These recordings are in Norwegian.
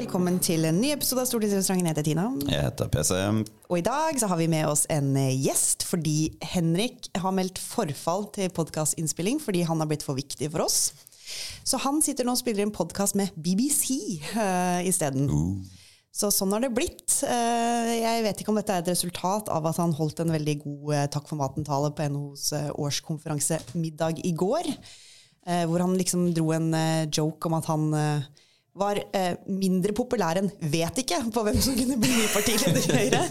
velkommen til en ny episode av Stortingsrestauranten. Jeg heter Tina. Jeg heter PC. Og i dag så har vi med oss en eh, gjest fordi Henrik har meldt forfall til podkastinnspilling fordi han har blitt for viktig for oss. Så han sitter nå og spiller en podkast med BBC uh, isteden. Så sånn har det blitt. Uh, jeg vet ikke om dette er et resultat av at han holdt en veldig god uh, takk for maten-tale på NHOs uh, årskonferansemiddag i går. Hvor han liksom dro en joke om at han var eh, mindre populær enn vet ikke på hvem som kunne bli ny partileder i Høyre.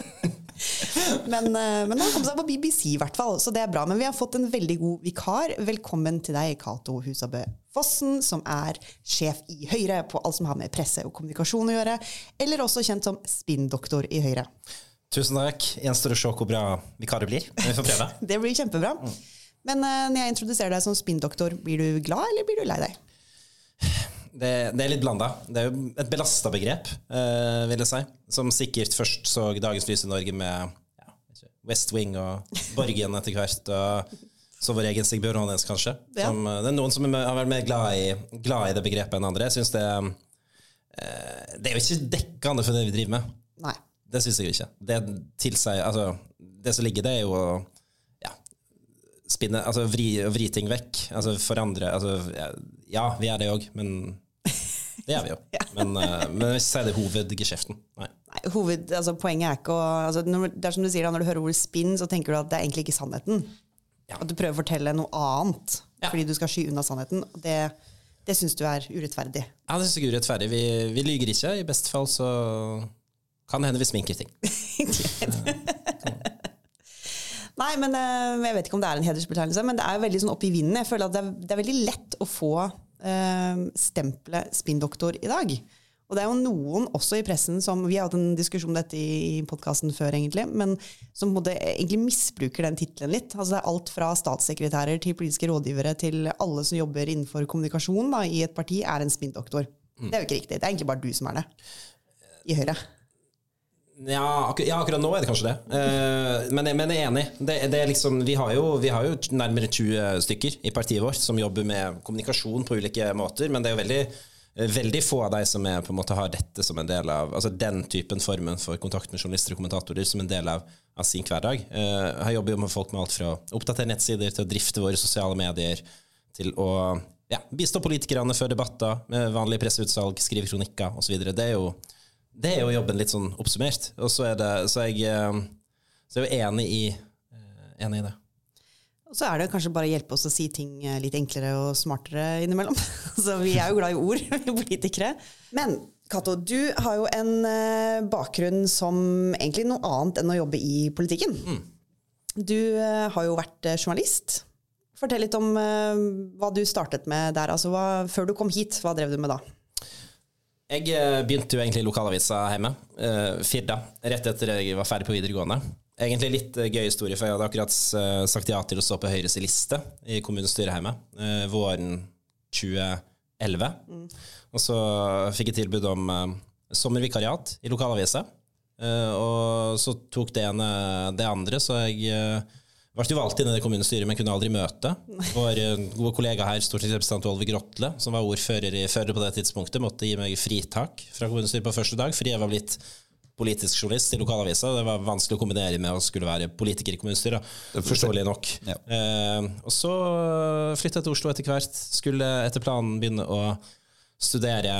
men, eh, men han kom seg på BBC i hvert fall, så det er bra. Men vi har fått en veldig god vikar. Velkommen til deg, Cato Husabø Fossen, som er sjef i Høyre på alt som har med presse og kommunikasjon å gjøre, eller også kjent som spinndoktor i Høyre. Tusen takk. Gjenstår å se hvor bra vikaret blir. Vi får prøve. det blir kjempebra. Men eh, når jeg introduserer deg som spinndoktor, blir du glad, eller blir du lei deg? Det, det, er litt blanda. Det er jo et belasta begrep, uh, vil jeg si. Som sikkert først så dagens lys i Norge med ja, West Wing og Borgen etter hvert. Og så vår egen Sigbjørn Aanes, kanskje. Ja. Som, eh, det er noen som har vært mer glad i, glad i det begrepet enn andre. Jeg synes det, uh, det er jo ikke dekkende for det vi driver med. Nei. Det syns jeg ikke. Det, tilsier, altså, det som ligger, det er jo spinne, altså vri, vri ting vekk. Altså forandre altså, Ja, vi er det òg, men det gjør vi jo. Ja. Men, uh, men hvis jeg sier det er hovedgeskjeften. Nei. Nei, hoved, altså, poenget er ikke å altså, når, Det er som du sier da, Når du hører ordet spinn, så tenker du at det er egentlig ikke sannheten. Ja. At du prøver å fortelle noe annet Ja. fordi du skal sky unna sannheten. Det, det syns du er urettferdig. Ja, det syns jeg er urettferdig. Vi, vi lyger ikke. I beste fall så kan det hende vi sminker ting. Nei, men eh, Jeg vet ikke om det er en hedersbetegnelse, men det er veldig sånn opp i vinden. Jeg føler at det er, det er veldig lett å få uh, stempelet spinndoktor i dag. Og det er jo noen også i pressen som Vi har hatt en diskusjon om dette i, podkasten før, egentlig, men som på en måte egentlig misbruker den tittelen litt. Altså Det er alt fra statssekretærer til politiske rådgivere til alle som jobber innenfor kommunikasjon da, i et parti, er en spinndoktor. Det er jo ikke riktig. Det er egentlig bare du som er det. I Høyre. Ja, akkur ja, akkurat nå er det kanskje det. Uh, men, men jeg er enig. Det, det er liksom, vi, har jo, vi har jo nærmere 20 stykker i partiet vårt som jobber med kommunikasjon på ulike måter, men det er jo veldig, veldig få av de som er, på en måte har dette som en del av altså den typen formen for kontakt med journalister og kommentatorer som en del av, av sin hverdag. Uh, jeg jobber jo med folk med alt fra å oppdatere nettsider til å drifte våre sosiale medier, til å ja, bistå politikerne før debatter, med vanlige presseutsalg, skrive kronikker osv. Det er jo det er jo jobben litt sånn oppsummert. Og så er, det, så jeg, eh, så er jeg enig i, eh, enig i det. Og så er det kanskje bare å hjelpe oss å si ting eh, litt enklere og smartere innimellom. Så vi er jo glad i ord, vi politikere. Men Cato, du har jo en bakgrunn som egentlig noe annet enn å jobbe i politikken. Du eh, har jo vært journalist. Fortell litt om hva du startet med der. Altså, hva, før du kom hit, hva drev du med da? Jeg eh, begynte jo egentlig i lokalavisa hjemme, eh, Firda, rett etter jeg var ferdig på videregående. Egentlig litt eh, gøy historie, for jeg hadde akkurat sagt ja til å stå på Høyres liste i kommunestyret hjemme våren 2011. Og så fikk jeg tilbud om sommervikariat i lokalavisa. Og så tok det ene det andre, så jeg ble jo valgt inn i det kommunestyret, men kunne aldri møte. Vår eh, gode kollega her, stortingsrepresentant Olve Grotle, som var ordfører i Førde på det tidspunktet, måtte gi meg fritak fra kommunestyret på første dag, fordi jeg var blitt politisk journalist i lokalavisa. Det var vanskelig å kombinere med å skulle være politiker i kommunestyret. Forståelig nok. Ja. Eh, og så flytta jeg til Oslo etter hvert. Skulle etter planen begynne å studere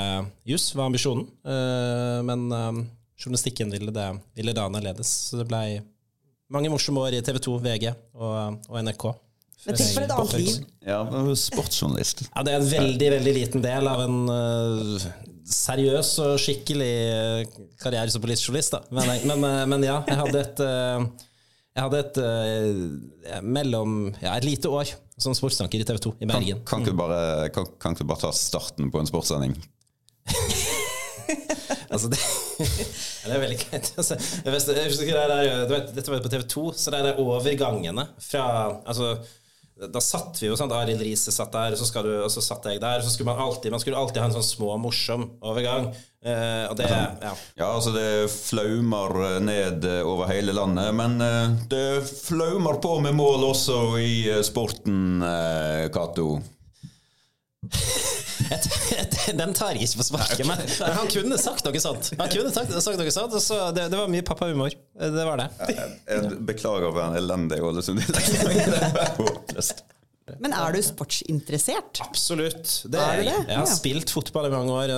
juss, var ambisjonen. Eh, men eh, journalistikken ville, det, ville det annerledes. Så det ble mange morsomme år i TV 2, VG og, og NRK. Men tenk for et annet liv. Ja, sportsjournalist. Ja, det er en veldig, veldig liten del av en uh, seriøs og skikkelig øh, karriere som politisk journalist, da. Men, jeg- men, men ja, jeg hadde et uh, Jeg hadde et uh, mellom Ja, et lite år som sportsanker i TV 2 i Kan, Bergen. kan, ikke du bare, kan, kan ikke du bare ta starten på en sportssending? Altså, det, det er veldig greit. Altså, jeg vet- jeg husker det der, vet, dette var på TV 2, så det er de overgangene fra altså, Da satt vi jo, sånn, Arild Riise satt der, og så, skal du, og så satt jeg der. Så skulle man alltid Man skulle alltid ha en sånn små, morsom overgang. Eh, og det Ja. Ja, altså det flaumer eh, ned eh, over hele landet, men eh, det flaumer på med mål også i sporten, Cato. Den tar jeg ikke på sparket, men, men han kunne sagt noe sånt. Han kunne sagt, sagt noe sånt, så det, det var mye pappahumor. Det var det. Jeg, jeg beklager for en elendig Ålesund-dialekten. Men er du sportsinteressert? Absolutt. Det Er er det jeg. har Ja. spilt fotball i mange år.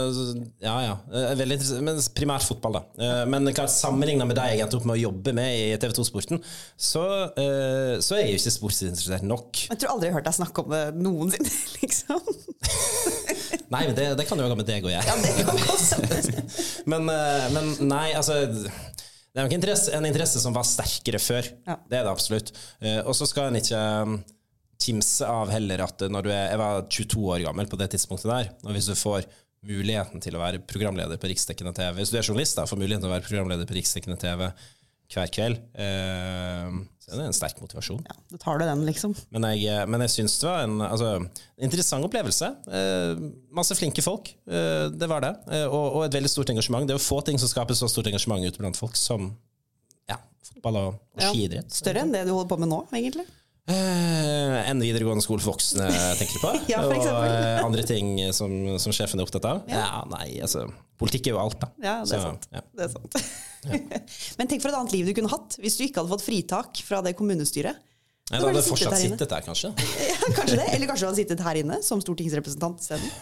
Ja, ja. Er Veldig interessert, men primært fotball, da. Eh, Men klart, sammenligna med deg jeg endte opp med å jobbe med i TV 2-sporten, så, eh, så er jeg jo ikke sportsinteressert nok. Jeg tror aldri jeg har hørt deg snakke om det noensinne, liksom. Nei, men det, det kan jo ha med deg og jeg. Ja, det kan også. Men, eh, men nei, altså Det er jo ikke en interesse som var sterkere før. Ja. Det er det absolutt. Eh, Og så skal en ikke um, kimse av heller at når du er Jeg var 22 år gammel på det tidspunktet der. Og hvis du får muligheten til å være programleder på riksdekkende TV Hvis du er journalist, da, får muligheten til å være programleder på riksdekkende TV hver kveld, eh, så er det en sterk motivasjon. Ja, da tar du den, liksom. Men jeg, men jeg syns det var en altså, interessant opplevelse. Eh, masse flinke folk. Eh, det var det. Eh, og, og et veldig stort engasjement. Det er jo få ting som skaper så stort engasjement ute blant folk som ja, fotball og, og Ja. skiidrett. Større enn det du holder på med nå, egentlig. Eh, en videregående skole for voksne, tenker du på? Ja, for og eksempel. og andre ting som, som sjefen er opptatt av? Ja. nei, altså Politikk er jo alt, da. Ja, det er Så, sant. ja. Det er sant. Men tenk for et annet liv du kunne hatt hvis du ikke hadde fått fritak fra det kommunestyret. Nei, da hadde du fortsatt der sittet der, kanskje. Ja, kanskje det. Eller kanskje du hadde sittet her inne som stortingsrepresentant isteden.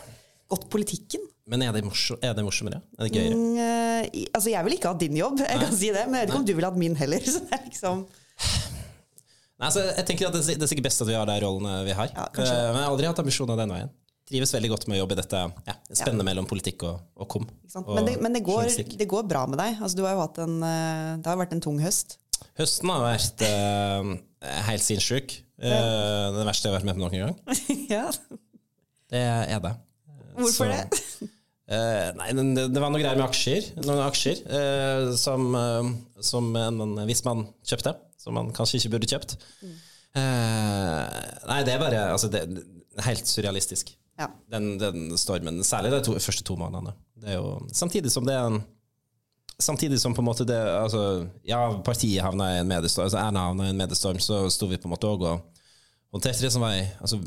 Gått politikken. Men er det, er det morsommere? Er det gøyere? Mm, eh, altså, jeg vil ikke ha din jobb, jeg kan si det, men jeg vet ikke om du ville hatt min heller. Så det er liksom Nei, så jeg tenker at det, er- det er sikkert best at vi har de rollene vi har. Ja. Eh, men jeg har aldri hatt ambisjoner den veien. Trives veldig godt med å jobbe i dette ja, spennet mellom politikk og, og kom. Og Men, det, men det, går, det går bra med deg. Altså, du har jo hatt en, eh, det har vært en tung høst. Høsten har vært eh, helt sinnssyk. Eh, Den verste jeg har vært med på noen gang. ja. Det er det. Hvorfor Så- det? Eh, nei, det, det var noe greier med aksjer. Noen aksjer eh, som, som en, en viss mann kjøpte, som man kanskje ikke burde kjøpt. Eh, nei, det er bare altså, det, helt surrealistisk. Ja. Den, den stormen. Særlig de to, første to månedene. Det er jo, samtidig som det er en Samtidig som på en måte det altså, Ja, partiet havna i en mediestorm, altså Erna havna i en mediestorm, så sto vi på en måte òg og håndterte det som var ei altså,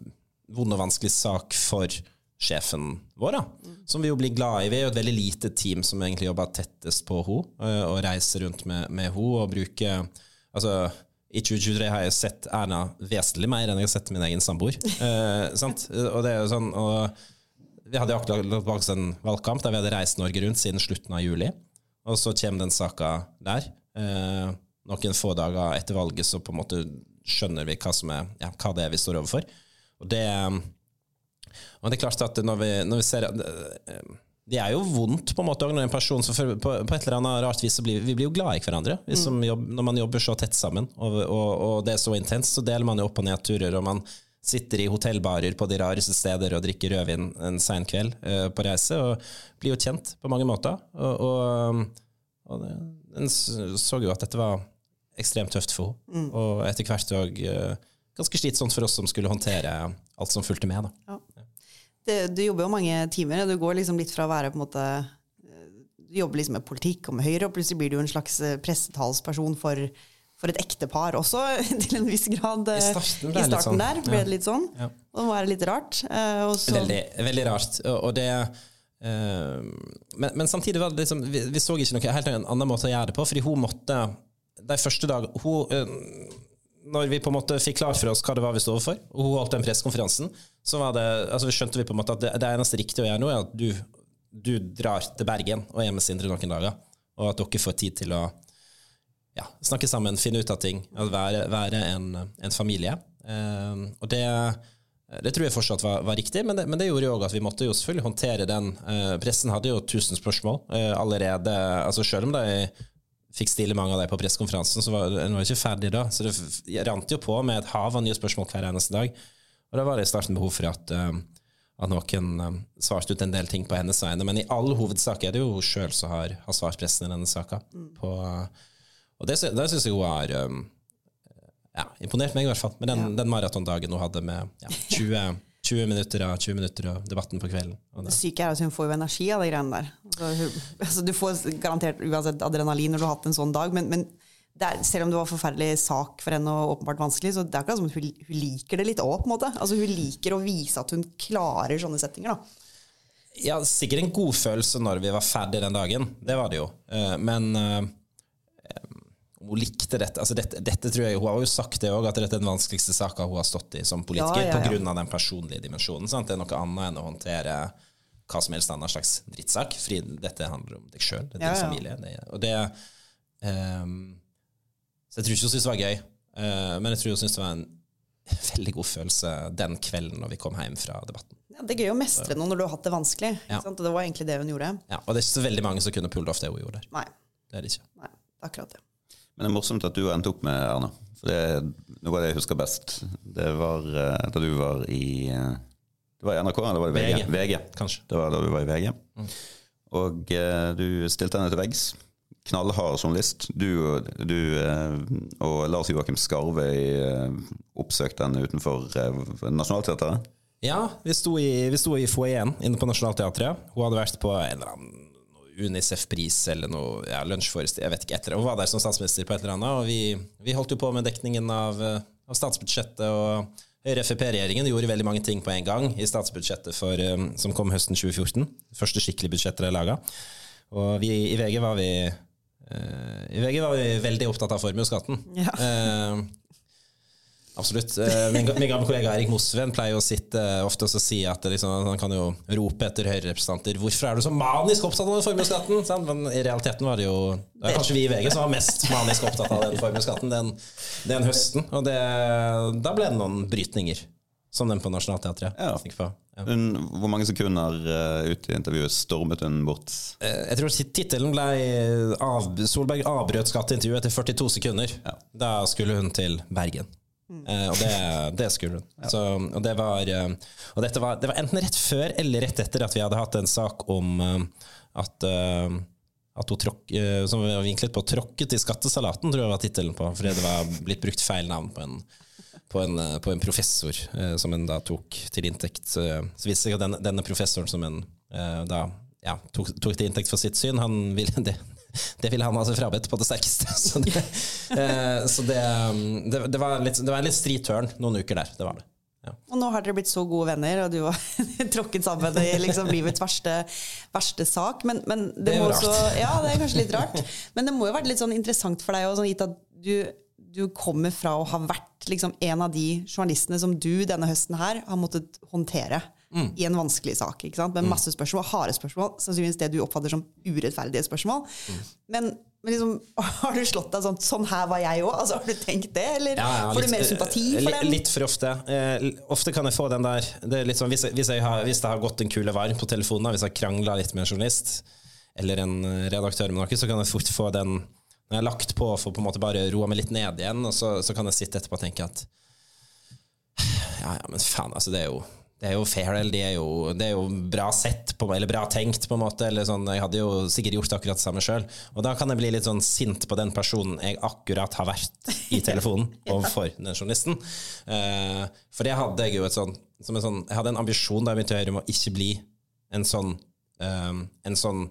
vond og vanskelig sak for sjefen vår, da. Som vi jo blir glad i. Vi er jo et veldig lite team som egentlig jobber tettest på henne, og reiser rundt med, med henne og bruker Altså, i 2023 har jeg sett Erna vesentlig mer enn jeg har sett min egen samboer. Eh. Og det er jo sånn og Vi hadde akkurat lagt bak oss en valgkamp der vi hadde reist Norge rundt siden slutten av juli. Og så kommer den saka der. Eh, noen få dager etter valget så på en måte skjønner vi hva, som er, ja, hva det er vi står overfor. Og det, og det er klart at når vi, når vi ser eh, Det er jo vondt på en måte når en person som på, på et eller annet rart vis så blir vi blir jo glad i hverandre som jobb, når man jobber så tett sammen, og, og, og det er så intenst, så deler man jo opp- og nedturer, og man sitter i hotellbarer på de rareste steder og drikker rødvin en sein kveld uh, på reise, og blir jo kjent på mange måter. Og, og, en så jo at dette var ekstremt tøft for henne, og etter hvert òg ganske slitsomt for oss som skulle håndtere alt som fulgte med. da. Det, du jobber jo mange timer, og du går liksom litt fra å være på en måte eh, Du jobber liksom med politikk og med Høyre, og plutselig blir du en slags eh, pressetalsperson for, for et ektepar også, til en viss grad. eh, I starten ble I starten sånn, der ble det litt sånn. Ja. Og det må være litt rart. eh, Veldig, veldig rart. Og, det eh, men, men samtidig var det liksom vi, vi så ikke noe helt en annen måte å gjøre det på, fordi hun måtte De første dag hun, eh, Når vi på en måte fikk klar for oss hva det var vi sto overfor, og hun holdt den pressekonferansen, så det, altså skjønte vi på en måte at det, det eneste riktige å gjøre nå, er at du, du drar til Bergen og er med Sindre noen dager, og at dere får tid til å ja, snakke sammen, finne ut av ting, være, være en, en familie. Eh, og det, det tror jeg fortsatt var, var riktig, men det, men det gjorde jo òg at vi måtte jo selvfølgelig håndtere den. Eh, pressen hadde jo tusen spørsmål eh, allerede. altså Selv om de fikk stille mange av dem på pressekonferansen, så var den var ikke ferdig da. Så det rant jo på med et hav av nye spørsmål hver eneste dag. Og da var det i starten behov for at, eh, at noen eh, svarte ut en del ting på hennes vegne. Men i all hovedsak er det jo hun sjøl som har, har svart pressen i denne saka. På, og det, det syns jeg hun har um, ja, imponert meg, i hvert fall. Med den, den maratondagen hun hadde med ja, 20, 20 minutter av 20 minutter av debatten på kvelden. Og Det syke er at hun får jo energi av de greiene der. Altså, du får garantert uansett adrenalin når du har hatt en sånn dag, men, men er, selv om det var forferdelig sak for henne og åpenbart vanskelig, så det er akkurat som hun, hun liker det litt òg, på en måte. Altså, hun liker å vise at hun klarer sånne settinger, da. Ja, sikkert en god følelse når vi var ferdig den dagen. Det var det jo. Eh, Men eh, hun likte dette. Altså dette, dette tror jeg, Hun har jo sagt det òg, at dette er den vanskeligste saka hun har stått i som politiker, Ja, ja, ja. på grunn av den personlige dimensjonen. Sant? Det er noe annet enn å håndtere hva som helst annen slags drittsak. Fordi dette handler om deg sjøl, din Ja, familie. Det, og det um, Så jeg tror ikke hun syntes det var gøy, uh, men jeg tror hun syntes det var en veldig god følelse den kvelden når vi kom hjem fra debatten. Ja, det er gøy å mestre noe når du har hatt det vanskelig. Og det var egentlig det hun gjorde. Ja, og det er ikke så veldig mange som kunne pullet off det hun gjorde der. Nei, Det er det ikke. nei, er akkurat det. Men det er morsomt at du endte opp med Erna. For det er noe av det jeg husker best. Det var eh, da du var i eh, Det var i NRK, eller var det VG? VG. VG. Kanskje. Det var da du var i VG. Mm. Og eh, du stilte henne til veggs. Knallhard journalist. Du, du og Lars Joakim Skarve oppsøkte henne utenfor Nationaltheatret. Ja, vi sto i, vi sto i foajeen inne på Nationaltheatret. Hun hadde vært på en eller annen Unicef-pris eller noe ja, lunsjforestilling, jeg vet ikke etter. Hun var der som statsminister på et eller annet, og vi, vi holdt jo på med dekningen av, eh, av statsbudsjettet. og Høyre-Frp-regjeringen gjorde veldig mange ting på en gang i statsbudsjettet for, eh, som kom høsten 2014. Første skikkelige budsjettet de laga. Og vi, i VG var vi uh, I VG var vi veldig opptatt av formuesskatten. Ja. Eh, Absolutt. Eh, Min, min gamle kollega Erik Mosven pleier å sitte ofte og si at det liksom, han kan jo rope etter Høyre-representanter 'Hvorfor er du så manisk opptatt av den formuesskatten?' Men i realiteten var det jo det var kanskje vi i VG som var mest manisk opptatt av den formuesskatten den, den høsten. Og det, da ble det noen brytninger, som den på Nationaltheatret. Ja. Ja. Hvor mange sekunder uh, ut i intervjuet stormet hun bort? Eh, Jeg tror tittelen ble av, 'Solberg avbrøt skatteintervjuet etter 42 sekunder'. Da skulle hun til Bergen. Eh, og det, det skulle hun. Så, og det var, uh, og dette var, det var enten rett før eller rett etter at vi hadde hatt en sak om uh, at at hun tråk, som var vinklet på 'tråkket i skattesalaten', tror jeg var tittelen på. Fordi det var blitt brukt feil navn på en, på en, på en professor som en da tok til inntekt. Så viste det seg at denne, denne professoren som en da ja, tok, tok til inntekt for sitt syn, han ville det, det ville han ha seg frabedt på det sterkeste. Så det, eh, så det, um, det, det, var litt, det var en litt stri tørn noen uker der. Det var det. Ja. Og nå har dere blitt så gode venner, og du har tråkket sammen i liksom livets verste, verste sak. Men, men det, Det er jo også, rart. ja, det er kanskje litt rart. Men det må jo ha vært litt sånn interessant for deg, også, sånn, gitt at du, du kommer fra å ha vært liksom, en av de journalistene som du denne høsten her har måttet håndtere Mm. i en vanskelig sak. Ikke sant? Med masse spørsmål, harde spørsmål, sannsynligvis det du oppfatter som urettferdige spørsmål. Mm. Men, men liksom, har du slått deg sånn Sånn her var jeg òg? Altså, har du tenkt det? Eller Ja, ja, får litt- du mer sympati eh, for den? Litt for ofte. Eh, ofte kan jeg få den der det sånn, hvis, jeg, hvis, jeg har, hvis det har gått en kule varm på telefonen, hvis jeg har krangla litt med en journalist eller en eh, redaktør med noe, så kan jeg fort få den Når jeg har lagt på for på en måte bare roe meg litt ned igjen, og så, så kan jeg sitte etterpå og tenke at Ja, ja, men faen, altså, det er jo det er jo fair, eller det er jo, det er jo bra sett, på, eller bra tenkt, på en måte. Eller sånn, jeg hadde jo sikkert gjort akkurat det samme sjøl. Og da kan jeg bli litt sånn sint på den personen jeg akkurat har vært i telefonen overfor den journalisten. Uh, for det hadde jeg jo et sånn, som en sånn Jeg hadde en ambisjon da jeg begynte i Høyre om å ikke bli en sånn, um, en sånn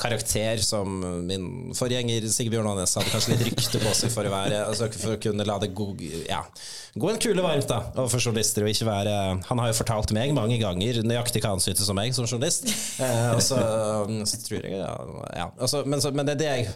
karakter som min forgjenger Sigbjørn Aanes hadde kanskje litt rykte på seg for å være. Altså for å kunne la det gå, ja, gå en kule varmt da, overfor journalister. Og ikke være Han har jo fortalt meg mange ganger nøyaktig hva han syntes om meg som journalist. Eh, og så, så tror jeg ja, ja. Altså, men, så, men det er det jeg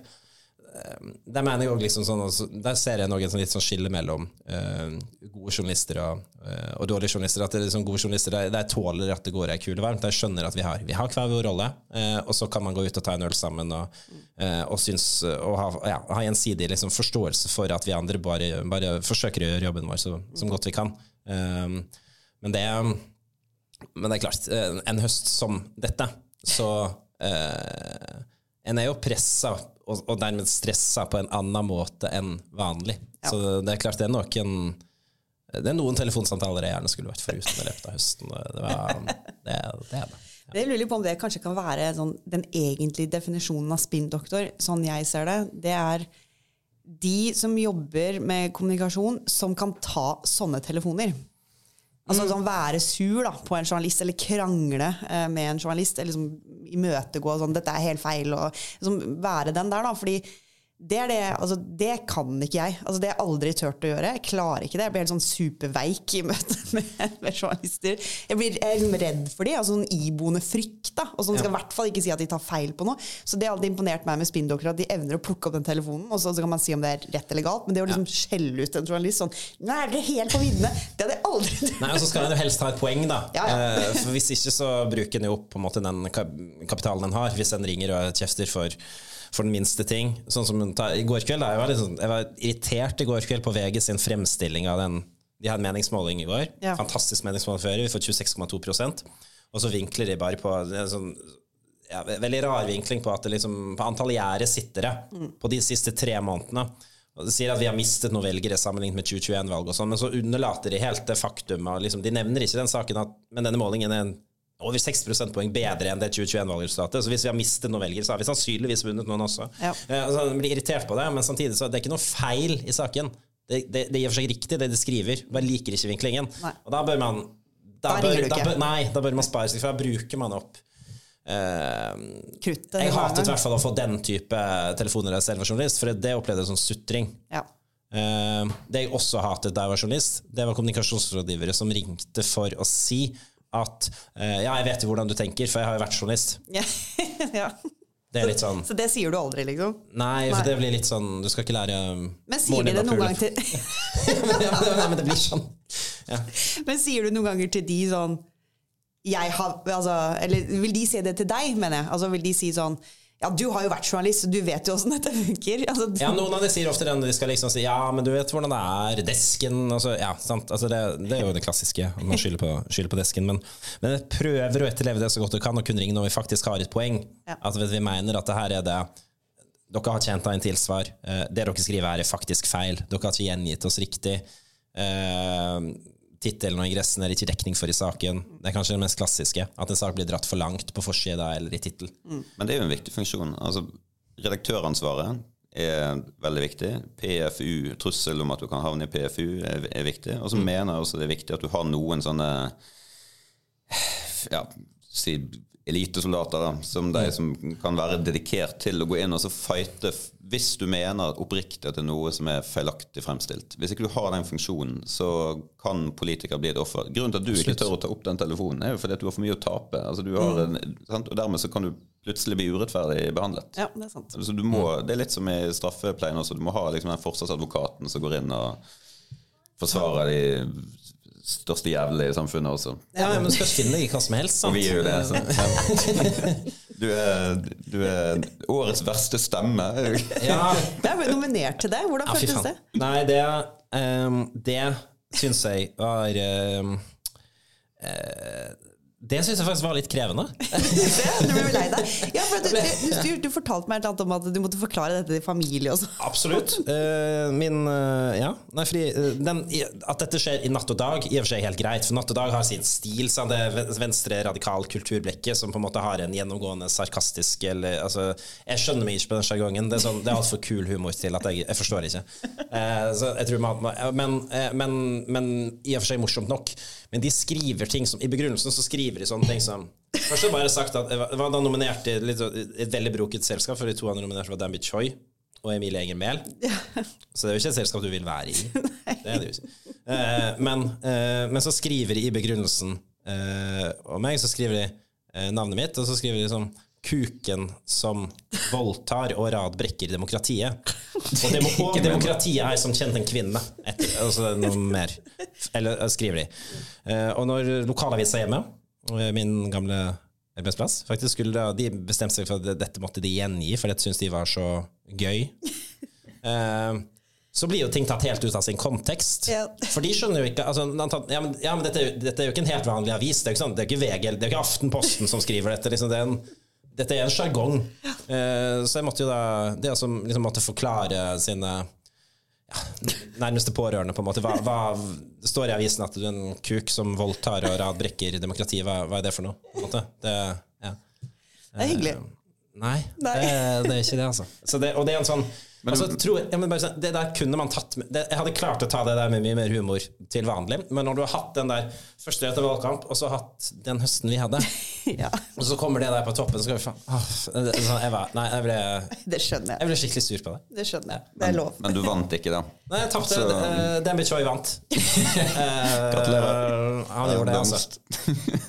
der mener jeg også liksom sånn, altså, der ser jeg noen sånn litt sånn skille mellom uh, gode journalister og, uh, og dårlige journalister. At det er liksom gode journalister de, de tåler at det går ei kule varmt. De skjønner at vi har, vi har hver vår rolle, Uh, og så kan man gå ut og ta en øl sammen og, eh, og, synes, og ha, ja, ha gjensidig liksom, forståelse for at vi andre bare, bare forsøker å gjøre jobben vår så, som godt vi kan. Eh, men det men det er klart, eh, en høst som dette, så eh, En er jo pressa og, og dermed stressa på en annen måte enn vanlig. Så det er klart, det er noen Det er noen telefonsamtaler jeg gjerne skulle vært foruten i løpet av høsten. Det, var, det, det er det. Jeg lurer på om det kanskje kan være sånn, den egentlige definisjonen av spinndoktor, sånn jeg ser det. Det er de som jobber med kommunikasjon, som kan ta sånne telefoner. Altså sånn Være sur da, på en journalist, eller krangle eh, med en journalist. Eller liksom imøtegå sånn 'dette er helt feil', og liksom være den der. da, fordi Det, er det, altså, det kan ikke jeg. Altså, det har jeg aldri turt å gjøre. Jeg klarer ikke det. Jeg blir helt sånn superveik i møte med, med journalister. Jeg blir jeg liksom redd for dem. Altså, sånn iboende frykt. Da. Og sånn skal i hvert fall ikke si at de tar feil på noe. Så det har alltid imponert meg med spinndoktorer, at de evner å plukke opp den telefonen, og så, så kan man si om det er rett eller galt. Men det å liksom skjelle ut en journalist sånn Nå er dere helt på viddene! Det hadde jeg aldri trodd. Nei, og så skal en jo helst ha et poeng, da. Ja, ja. Eh, For hvis ikke så bruker en jo opp på en måte den kapitalen en har, hvis en ringer og kjefter for, for den minste ting. Sånn som I går kveld, jeg, var sånn, jeg var irritert i går kveld på VG sin fremstilling av den De hadde meningsmåling i går. Ja. Fantastisk meningsmåling før. Vi får 26,2% Og så vinkler de bare på sånn ja, veldig rar vinkling på at det liksom, på antall gjerdesittere på de siste tre månedene. Og De sier at vi har mistet noen velgere sammenlignet med 2021-valg, og sånn, men så underlater de helt det faktum. Liksom, de nevner ikke den saken, at, men denne målingen er en, over 6 prosentpoeng bedre enn det 2021-valgresultatet. Så hvis vi har mistet noen velgere, så har vi sannsynligvis vunnet noen også. Ja. Eh, altså, jeg blir irritert på det, men samtidig så det er ikke noe feil i saken. Det, det, det er i og for seg riktig, det de skriver. Bare liker ikke vinklingen. Nei. Og da bør man Da bør, da bør, Nei, da bør man spare seg, for da bruker man opp Uh, Kruttet. Jeg det hatet i hvert fall å få den type telefoner jeg selv var journalist, for det opplevde jeg som sutring. Ja. Uh, det jeg også hatet da jeg var journalist, det var kommunikasjonsrådgivere som ringte for å si at eh, ja, jeg vet jo hvordan du tenker, for jeg har jo vært journalist. Ja. ja. Det er litt sånn Så det sier du aldri, liksom? Nei, for det blir litt sånn Du skal ikke lære Men sier de det noen ganger gang til ja, men- Nei, men det blir sånn. Ja. Men sier du noen ganger til de sånn jeg har, altså, Eller vil de si det til deg, mener jeg? Altså, vil de si sånn Ja, du har jo vært journalist, så du vet jo åssen dette funker. Altså, Ja, noen av de sier ofte det når de skal liksom si Ja, men du vet hvordan det er, desken altså, Ja, sant. Altså, det, det er jo det klassiske, man skylder på, skylder på desken. Men, men jeg prøver å etterleve det så godt du kan, og kun ringe når vi faktisk har et poeng. Ja. At vi mener at det her er det Dere har tjent av en tilsvar. Eh, Det dere skriver her, er faktisk feil. Dere har ikke gjengitt oss riktig. Eh, Tittelen og ingressen er ikke dekning for i saken. Det er kanskje det mest klassiske. At en sak blir dratt for langt på forsida eller i tittel. Men det er jo en viktig funksjon. Altså, redaktøransvaret er veldig viktig. PFU, trussel om at du kan havne i PFU, er, er viktig. Og så mener jeg også det er viktig at du har noen sånne ja, si elitesoldater da, som de som kan være dedikert til å gå inn og så fighte hvis du mener oppriktig at det er noe som er feilaktig fremstilt. Hvis ikke du har den funksjonen, så kan politikere bli et offer. Grunnen til at du ikke tør å ta opp den telefonen, er jo fordi at du har for mye å tape. Altså, du har en, sant? Og dermed så kan du plutselig bli urettferdig behandlet. Ja, det er sant. Så du må, Det er litt som i straffepleien også. Du må ha liksom den forsvarsadvokaten som går inn og forsvarer de største jævelen i samfunnet også. Ja, men du skal finne deg i hva som helst. Sant? Og vi er jo det. Så. Du, er, du er årets verste stemme. Ja, Jeg ble nominert til det. Hvordan Ja, føltes det? Nei, det, um, det syns jeg var um, eh, Det syns jeg faktisk var litt krevende. Du ble lei deg. Ja, for du, du, du, du fortalte meg et om at du måtte forklare dette til familie også. Absolutt. Uh, min uh, Ja. Nei, fordi uh, den, At dette skjer i Natt og Dag, i og for seg helt greit. For Natt og Dag har sin stil. Sant? Det venstre radikal kulturblekke som på en måte har en gjennomgående sarkastisk eller, altså, Jeg skjønner meg ikke på den sjargongen. Det er, sånn, det er altfor kul humor til at jeg, jeg forstår ikke. Så jeg tror man, men, men, men i og for seg morsomt nok. Men de skriver ting som I begrunnelsen så skriver de sånne ting som Først har bare sagt at jeg var- da nominert i litt, et veldig broket selskap, for de to andre nominerte var Danby Choi og Emilie Enger Mehl. Så det er jo ikke et selskap du vil være i. Det det. Eh, men, eh, men så skriver de i begrunnelsen eh, om meg, så skriver de eh, navnet mitt, og så skriver de sånn Kuken som voldtar og radbrekker demokratiet. Og, demo og demokratiet er som kjent en kvinne. Etter, altså noe mer. Eller eh, skriver de. Eh, og når lokalavisa hjemme, eh, min gamle arbeidsplass, faktisk skulle de bestemte seg for at dette måtte de gjengi, for dette syntes de var så gøy. Så blir jo ting tatt helt ut av sin kontekst. Ja. For de skjønner jo ikke altså, ja, men, ja, men dette, dette er jo ikke en helt vanlig avis. Det er jo ikke, sånn, det er ikke VG, det er ikke Aftenposten som skriver dette. Liksom, det er en, dette er en sjargong. Eh, så jeg måtte jo da Det som liksom måtte forklare sine ja, nærmeste pårørende, på en måte. Hva, hva, det står i avisen at du er en kuk som voldtar og radbrekker demokratiet. Hva, hva er det for noe? På en måte? Det, ja. Det er hyggelig. Nei, Nei. Det, det er ikke det, altså. Så det, og det er en sånn Men altså, tro, jeg, men bare, sånn, det der kunne man tatt med det, Jeg hadde klart å ta det der med mye mer humor til vanlig, men når du har hatt den der første etter valgkamp, og så hatt den høsten vi hadde, Ja, og så kommer det der på toppen, så skal vi faen det- sånn, jeg, Nei, jeg ble, det skjønner jeg jeg. ble skikkelig sur på det. Det skjønner jeg. Det er lov. Men du vant ikke, da. Nei, jeg tapte. Så- Dembi Choi vant. Eh, Gratulerer. Han gjorde det, altså.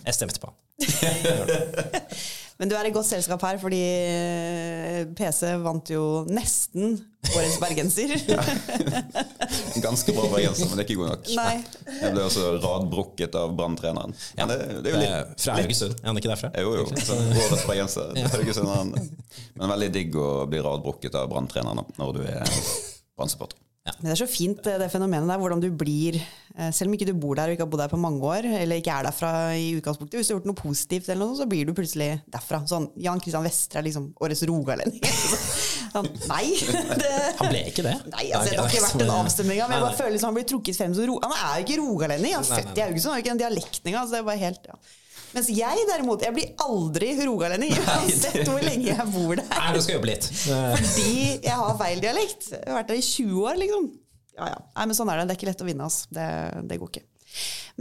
Jeg stemte på han. Men du er i godt selskap her, fordi eh, PC vant jo nesten Årets bergenser. Ganske bra bergenser, men det er ikke god nok. Nei. Jeg ble også radbrukket av branntreneren. Ja, det, det er jo litt fra Haugesund, er han ikke derfra? Jo, jo. Så Årets bergenser. Ja. Haugesunderen. Men veldig digg å bli radbrukket av Brann-treneren når du er brannsupporter. Men det er så fint det fenomenet der, hvordan du blir Selv om ikke du bor der og ikke har bodd der på mange år, eller ikke er derfra i utgangspunktet, hvis du har gjort noe positivt, eller noe, så blir du plutselig derfra. Sånn, Jan Kristian Vestre er liksom årets rogalending. sånn, nei! Det, Han ble ikke det. Nei, altså, Det har ikke vært en avstemning, men jeg bare føler liksom han blir trukket frem som ro... Han er jo ikke rogalending, han er født i Haugesund, han har ikke den dialekten engang. Altså, det er bare helt, ja. Mens jeg derimot, jeg blir aldri rogalending, uansett hvor lenge jeg bor der. Nei, du skal jobbe litt. Eh, Fordi jeg har feil dialekt. Jeg har vært der i 20 år, liksom. Ja, ja. Nei, men sånn er det. Det er ikke lett å vinne, altså. Det, det går ikke.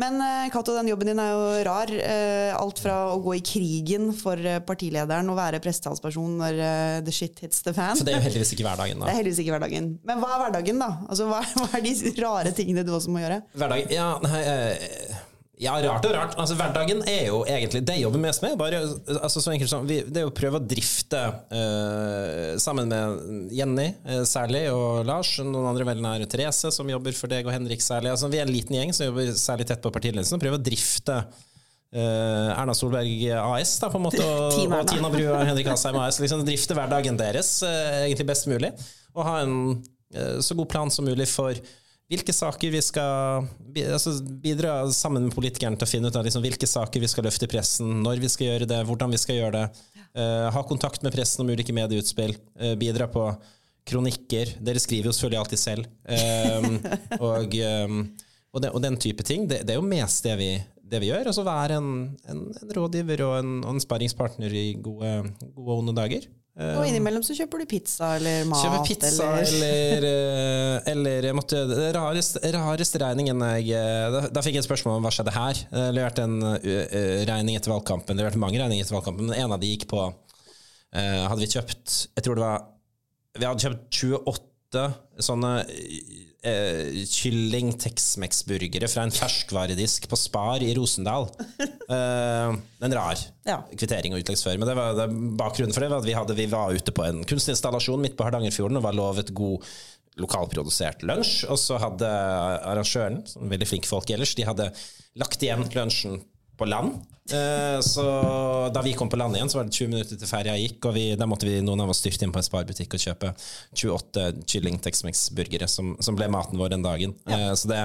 Men Kato, Cato, den jobben din er jo rar. Eh, Alt fra å gå i krigen for eh, partilederen og være pressetalsperson når eh, the shit hits the fan. Så det er jo heldigvis ikke hverdagen, da. Det er heldigvis ikke hverdagen. Men hva er hverdagen, da? Altså, hva, er de rare tingene du også må gjøre? Hverdagen, ja, nei, eh, ja, rart og rart. Altså, hverdagen er jo egentlig Det jobber mest med, bare, altså, så enkelt som vi, det er å prøve å drifte uh, sammen med Jenny uh, særlig, og Lars, og noen andre veldig nære, Therese, som jobber for deg, og Henrik særlig. Altså, vi er en liten gjeng som jobber særlig tett på partiledelsen, og prøver å drifte Uh, Erna Solberg AS, da, på en måte, og, Team og Tina Bru og Henrik Asheim AS. Liksom, drifte hverdagen deres egentlig best mulig, og ha en så god plan som mulig for hvilke saker vi skal altså bidra sammen med politikerne til å finne ut av liksom, hvilke saker vi skal løfte i pressen, når vi skal gjøre det, hvordan vi skal gjøre det. Uh, ha kontakt med pressen om ulike medieutspill. Uh, bidra på kronikker. Dere skriver jo selvfølgelig alltid selv. Um, og, um, og, den, og den type ting. Det, det er jo mest det vi, det vi gjør. Altså være en, en, en rådgiver og en, og en sparringspartner i gode, gode og onde dager. Eh, Og innimellom så kjøper du pizza eller mat. Kjøper pizza eller, eller, eller jeg måtte, det rareste, rareste regningen jeg eh, da, da fikk jeg et spørsmål om hva skjedde her. Jeg leverte en eh, eh, regning etter valgkampen. Det leverte mange regninger etter valgkampen, men en av de gikk på eh, Hadde vi kjøpt Jeg tror det var Vi hadde kjøpt 28 sånne eh, kylling Tex-Mex-burgere fra en ferskvaredisk på Spar i Rosendal. Eh, en rar Ja. kvittering og utleggsføring. Men det var, det, bakgrunnen for det var at vi, hadde, vi var ute på en kunstinstallasjon midt på Hardangerfjorden og var lovet god lokalprodusert lunsj. Og så hadde arrangøren, som veldig flinke folk ellers, de hadde lagt igjen lunsjen på land. Eh, så da vi kom på land igjen, så var det 20 minutter til ferja gikk, og vi, da måtte vi, noen av oss styrte inn på en sparebutikk og kjøpe 28 kylling Tex-Mex-burgere, som, som ble maten vår den dagen. Eh, så det,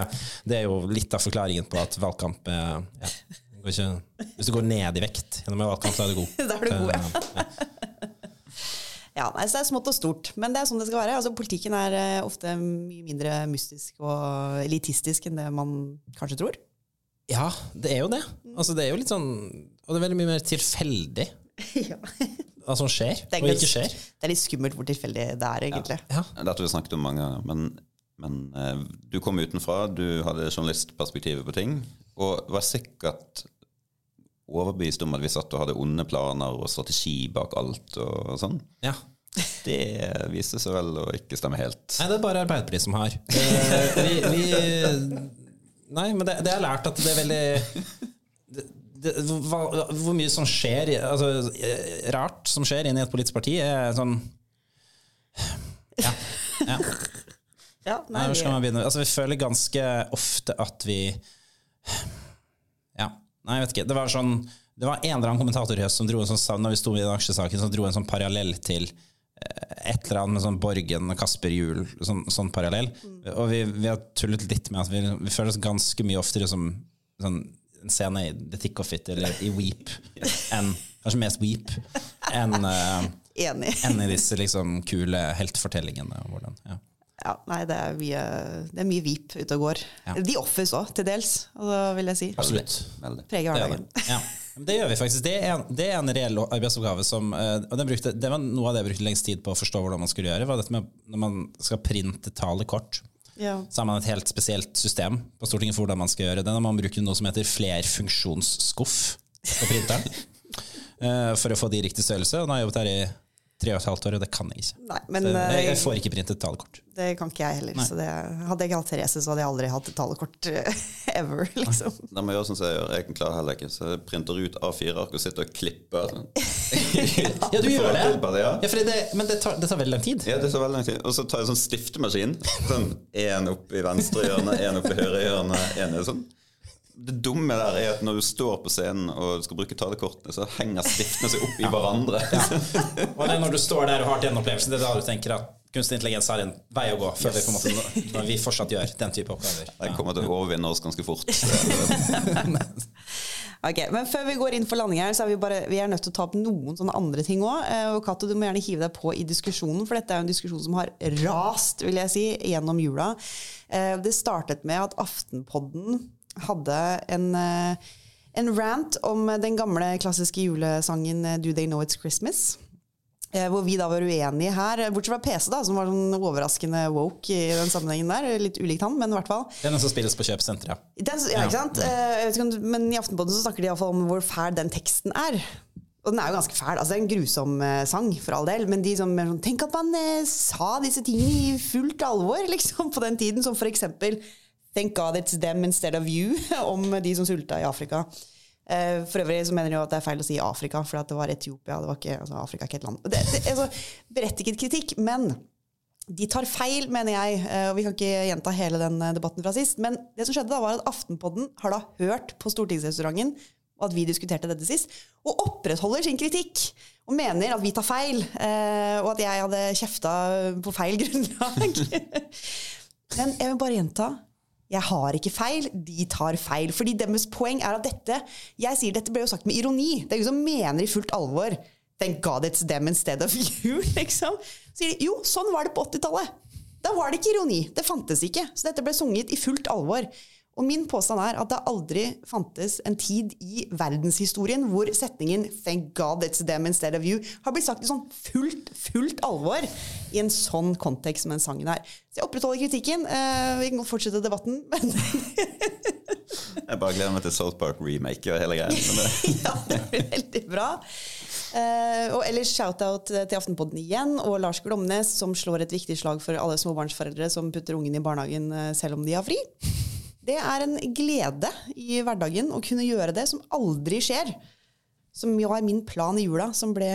det er jo litt av forklaringen på at valgkamp eh, ja, går ikke, Hvis du går ned i vekt gjennom en valgkamp, så er du god. Da er du god, ja. Ja, nei, så det er smått og stort, men det er sånn det skal være. Altså, politikken er ofte mye mindre mystisk og elitistisk enn det man kanskje tror. Ja, det er jo det. Altså, det er jo litt sånn Og det er veldig mye mer tilfeldig ja. hva som skjer, Det er, og ikke skjer. det er litt skummelt hvor tilfeldig det er, egentlig. Ja. Dette har vi snakket om mange ganger, men, men eh, du kom utenfra, du hadde journalistperspektivet på ting, og var sikkert overbevist om at vi satt og hadde onde planer og strategi bak alt og sånn. ja. Det viste seg vel å ikke stemme helt. Nei, det er bare Arbeiderpartiet som har. Eh, vi, vi, nei, men det, det har lært at det er veldig det, det, hva, Hvor mye som skjer altså, eh, Rart som skjer inni et politisk parti, er sånn Ja. ja. Ja, nei, hvor skal man begynne? Altså, vi føler ganske ofte at vi Ja. Nei, jeg vet ikke. Det var sånn Det var en eller annen kommentator i høst som dro en sånn Når vi sto i den aksjesaken, som dro en sånn parallell til et eller annet med sånn Borgen og Kasper Juel, sånn, sånn parallell. Og vi, vi har tullet litt med at vi, vi føler oss ganske mye oftere som sånn, en scene i The Tick of It eller i Weep, enn, kanskje mest Weep, enn uh, enig. enn i disse liksom, kule heltfortellingene. og Hvordan, ja. Ja, nei, det er mye, det er mye Weep ute og går. Ja. The Office òg, til dels, altså, vil jeg si. Absolutt. Veldig. Preger er hverdagen. det. Det gjør vi faktisk. Det er en, det er en reell arbeidsoppgave som eh, og den brukte, Det var noe av det jeg brukte lengst tid på å forstå hvordan man skulle gjøre. var dette med Når man skal printe talekort, Ja. så har man et helt spesielt system på Stortinget for hvordan man skal gjøre det. Når man bruker noe som heter flerfunksjonsskuff på printeren. eh, for å få de i riktig størrelse. Og nå har jeg jobbet her i tre og et halvt år, og det kan jeg ikke. Nei, men Så jeg, eh, jeg får ikke printet talekort. det kan ikke jeg heller. Så det, hadde jeg ikke hatt Therese, så hadde jeg aldri hatt et talekort eh, ever, liksom. Da må jeg gjøre sånn som jeg gjør. Jeg klarer heller ikke, så jeg printer ut A4-ark og sitter og klipper. Ja, du gjør det? Ja. Ja, det, men det tar, det tar veldig lang tid. Ja, det tar veldig lang tid. Og så tar jeg sånn stiftemaskin. Sånn én opp i venstre hjørne, én opp i høyre hjørne. En er sånn. Det dumme der er at når du står på scenen og skal bruke talekortene, så henger stiftene seg opp i hverandre. Og det er når du står der og har den opplevelsen, det er da du tenker at kunstig intelligens har en vei å gå før vi, på en måte, vi fortsatt gjør den type oppgaver. De kommer til å overvinne oss ganske fort. Ok, men Før vi går inn for landing her, så er vi, bare, vi er nødt til å ta opp noen sånne andre ting òg. Og Cato, du må gjerne hive deg på i diskusjonen, for dette er jo en diskusjon som har rast vil jeg si, gjennom jula. Eh, Det startet med at Aftenpodden hadde en, eh, en rant om den gamle klassiske julesangen eh, Do They Know It's Christmas? Eh, Hvor vi da var uenige her, bortsett fra PC, da, som var sånn overraskende woke i den sammenhengen der. Litt ulikt han, men i hvert fall. Den som spilles på kjøpesenteret. Ja, ja, ikke sant? Ja. Ikke men i Aftenposten så snakker de iallfall om hvor fæl den teksten er. Og den er jo ganske fæl. altså Det er en grusom sang, for all del. Men de som sånn Tenk at man eh, sa disse tingene i fullt alvor, liksom, på den tiden. Som for eksempel Thank God it's them instead of you, om de som sulta i Afrika. Eh, For øvrig så mener de jo at det er feil å si Afrika, for det var Etiopia. det var ikke, altså Afrika er ikke et land. Det, det, altså, berettiget kritikk, men de tar feil, mener jeg. eh, Og vi kan ikke gjenta hele den eh, debatten fra sist. Men det som skjedde da, var at Aftenpodden har da hørt på Stortingsrestauranten og at vi diskuterte dette sist, og opprettholder sin kritikk. Og mener at vi tar feil, og at jeg hadde kjefta på feil grunnlag. Men jeg vil bare gjenta. Jeg har ikke feil, de tar feil. Fordi deres poeng er at dette Jeg sier dette ble jo sagt med ironi. Det er ingen som mener i fullt alvor Thank God it's them instead of you. liksom. Så sier de jo, sånn var det på 80-tallet. Da var det ikke ironi. Det fantes ikke. Så dette ble sunget i fullt alvor. Og min påstand er at det aldri fantes en tid i verdenshistorien hvor setningen 'Thank God it's them instead of you' har blitt sagt i sånn fullt, fullt alvor i en sånn kontekst som den sangen her. Så jeg opprettholder kritikken. Eh, vi kan godt fortsette debatten, men Jeg bare gleder meg til South Park remake og hele greia. Ja, det blir veldig bra. Eh, og ellers shout-out til Aftenpodden igjen, og Lars Glomnes, som slår et viktig slag for alle småbarnsforeldre som putter ungen i barnehagen eh, selv om de har fri. Det er en glede i hverdagen å kunne gjøre det, som aldri skjer. Som jo er min plan i jula, som ble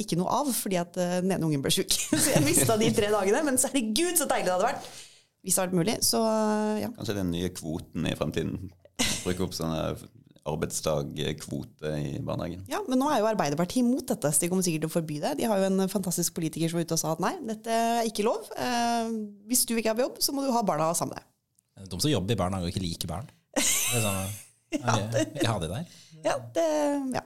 ikke noe av fordi at eh, den ene ungen ble sjuk. Så jeg mista de tre dagene. Men herregud, så deilig det hadde vært! Hvis det hadde vært mulig. Så ja. Kanskje den nye kvoten i fremtiden. Bruke opp sånne arbeidsdagkvote i barnehagen. Ja, men nå er jo Arbeiderpartiet imot dette, så de kommer sikkert til å forby det. De har jo en fantastisk politiker som var ute og sa at nei, dette er ikke lov. Eh, hvis du ikke er på jobb, så må du ha barna sammen med deg. Det som jobber i barnehage og ikke liker barn. Det er sånn, jeg, har det de der. Ja, det, ja.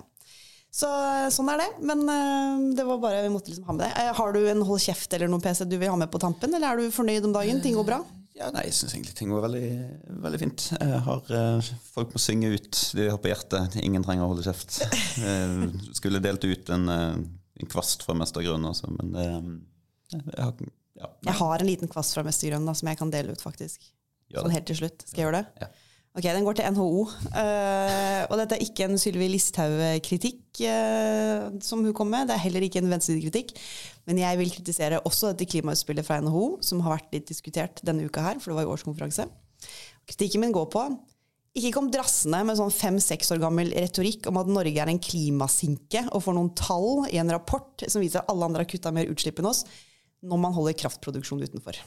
Så sånn er det. Men eh, det var bare, vi måtte liksom ha med det. Eh, har du en hold kjeft eller noen PC du vil ha med på tampen, eller er du fornøyd om dagen? Ting går bra? Ja, nei, jeg syns egentlig ting går veldig, veldig fint. Jeg har eh, Folk må synge ut de har på hjertet. Ingen trenger å holde kjeft. Jeg skulle delt ut en, eh, en kvast fra Mestergrunn også, men det jeg har, ja, Jeg har en liten kvast fra Mestergrønn som jeg kan dele ut, faktisk. Sånn helt til slutt. Skal jeg gjøre det? Ja. Ok, Den går til NHO. Uh, og dette er ikke en Sylvi Listhaug-kritikk uh, som hun kom med. Det er heller ikke en venstresidekritikk. Men jeg vil kritisere også dette klimautspillet fra NHO, som har vært litt diskutert denne uka her, for det var jo årskonferanse. Kritikken min går på ikke kom drassende med sånn fem-seks år gammel retorikk om at Norge er en klimasinke, og får noen tall i en rapport som viser at alle andre har kutta mer utslipp enn oss, når man holder kraftproduksjon utenfor.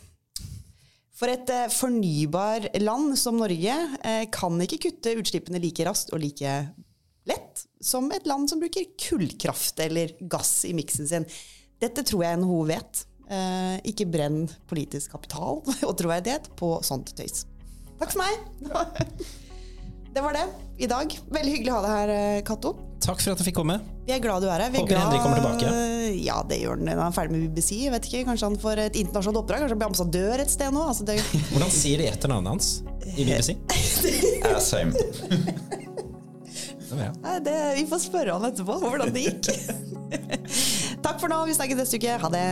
For et eh, fornybar land som Norge eh, kan ikke kutte utslippene like raskt og like lett som et land som bruker kullkraft eller gass i miksen sin. Dette tror jeg NHO vet. Eh, ikke brenn politisk kapital og troverdighet på sånt tøys. Takk for meg. Det var det i dag. Veldig hyggelig å ha deg her, eh, Cato. Takk for at jeg fikk komme. Vi er glad du er her. Vi er Håper glad... Henrik kommer tilbake. Ja, det gjør han. Han er ferdig med BBC. Vet ikke, Kanskje han får et internasjonalt oppdrag? Kanskje han blir ambassadør et sted nå? Altså, det... Hvordan sier de etternavnet hans i BBC? Asheim. Det Ja. Nei, det, vi får spørre han etterpå hvordan det gikk. Takk for nå. Vi snakkes neste uke. Ha det.